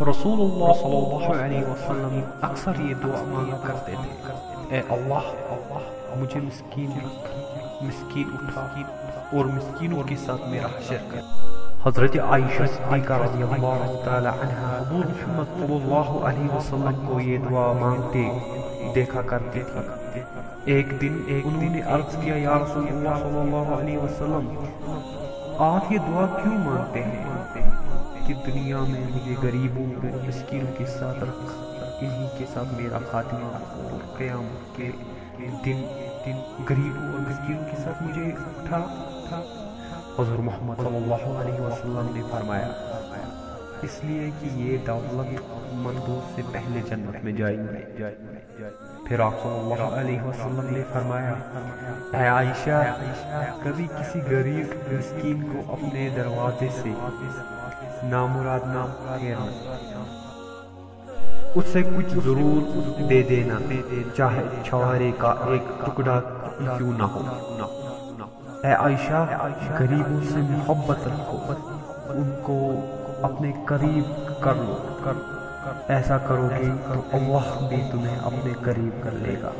رسول اللہ صلی اللہ علیہ وسلم اکثر یہ دعا مانگا کرتے تھے اے اللہ اللہ مجھے مسکین رکھ مسکین اٹھا اور مسکینوں کے ساتھ میرا حشر کر حضرت عائشہ صدیقہ رضی اللہ تعالی عنہ حضور محمد صلی اللہ علیہ وسلم کو یہ دعا مانگتے دیکھا کرتے تھے ایک دن ایک انہوں نے عرض کیا یا رسول اللہ صلی اللہ علیہ وسلم آپ یہ دعا کیوں مانگتے ہیں کہ دنیا میں مجھے غریبوں اور مسکینوں کے ساتھ رکھ، انہی کے ساتھ میرا خاتمہ اور قیام کے دن دن غریبوں اور مسکینوں کے ساتھ مجھے اٹھا حضور محمد صلی اللہ علیہ وسلم نے فرمایا، اس لیے کہ یہ دولت مندوں سے پہلے جنت میں جائیں گے پھر آپ صلی اللہ علیہ وسلم نے فرمایا، اے عائشہ، کبھی کسی غریب مسکین کو اپنے دروازے سے نامراد نام پھیرنا اسے کچھ ضرور دے دینا، چاہے چھوارے کا ایک ٹکڑا کیوں نہ ہو۔ اے عائشہ، غریبوں سے محبت رکھو۔ ان کو اپنے قریب کر لو۔ ایسا کرو گے تو اللہ بھی تمہیں اپنے قریب کر لے گا۔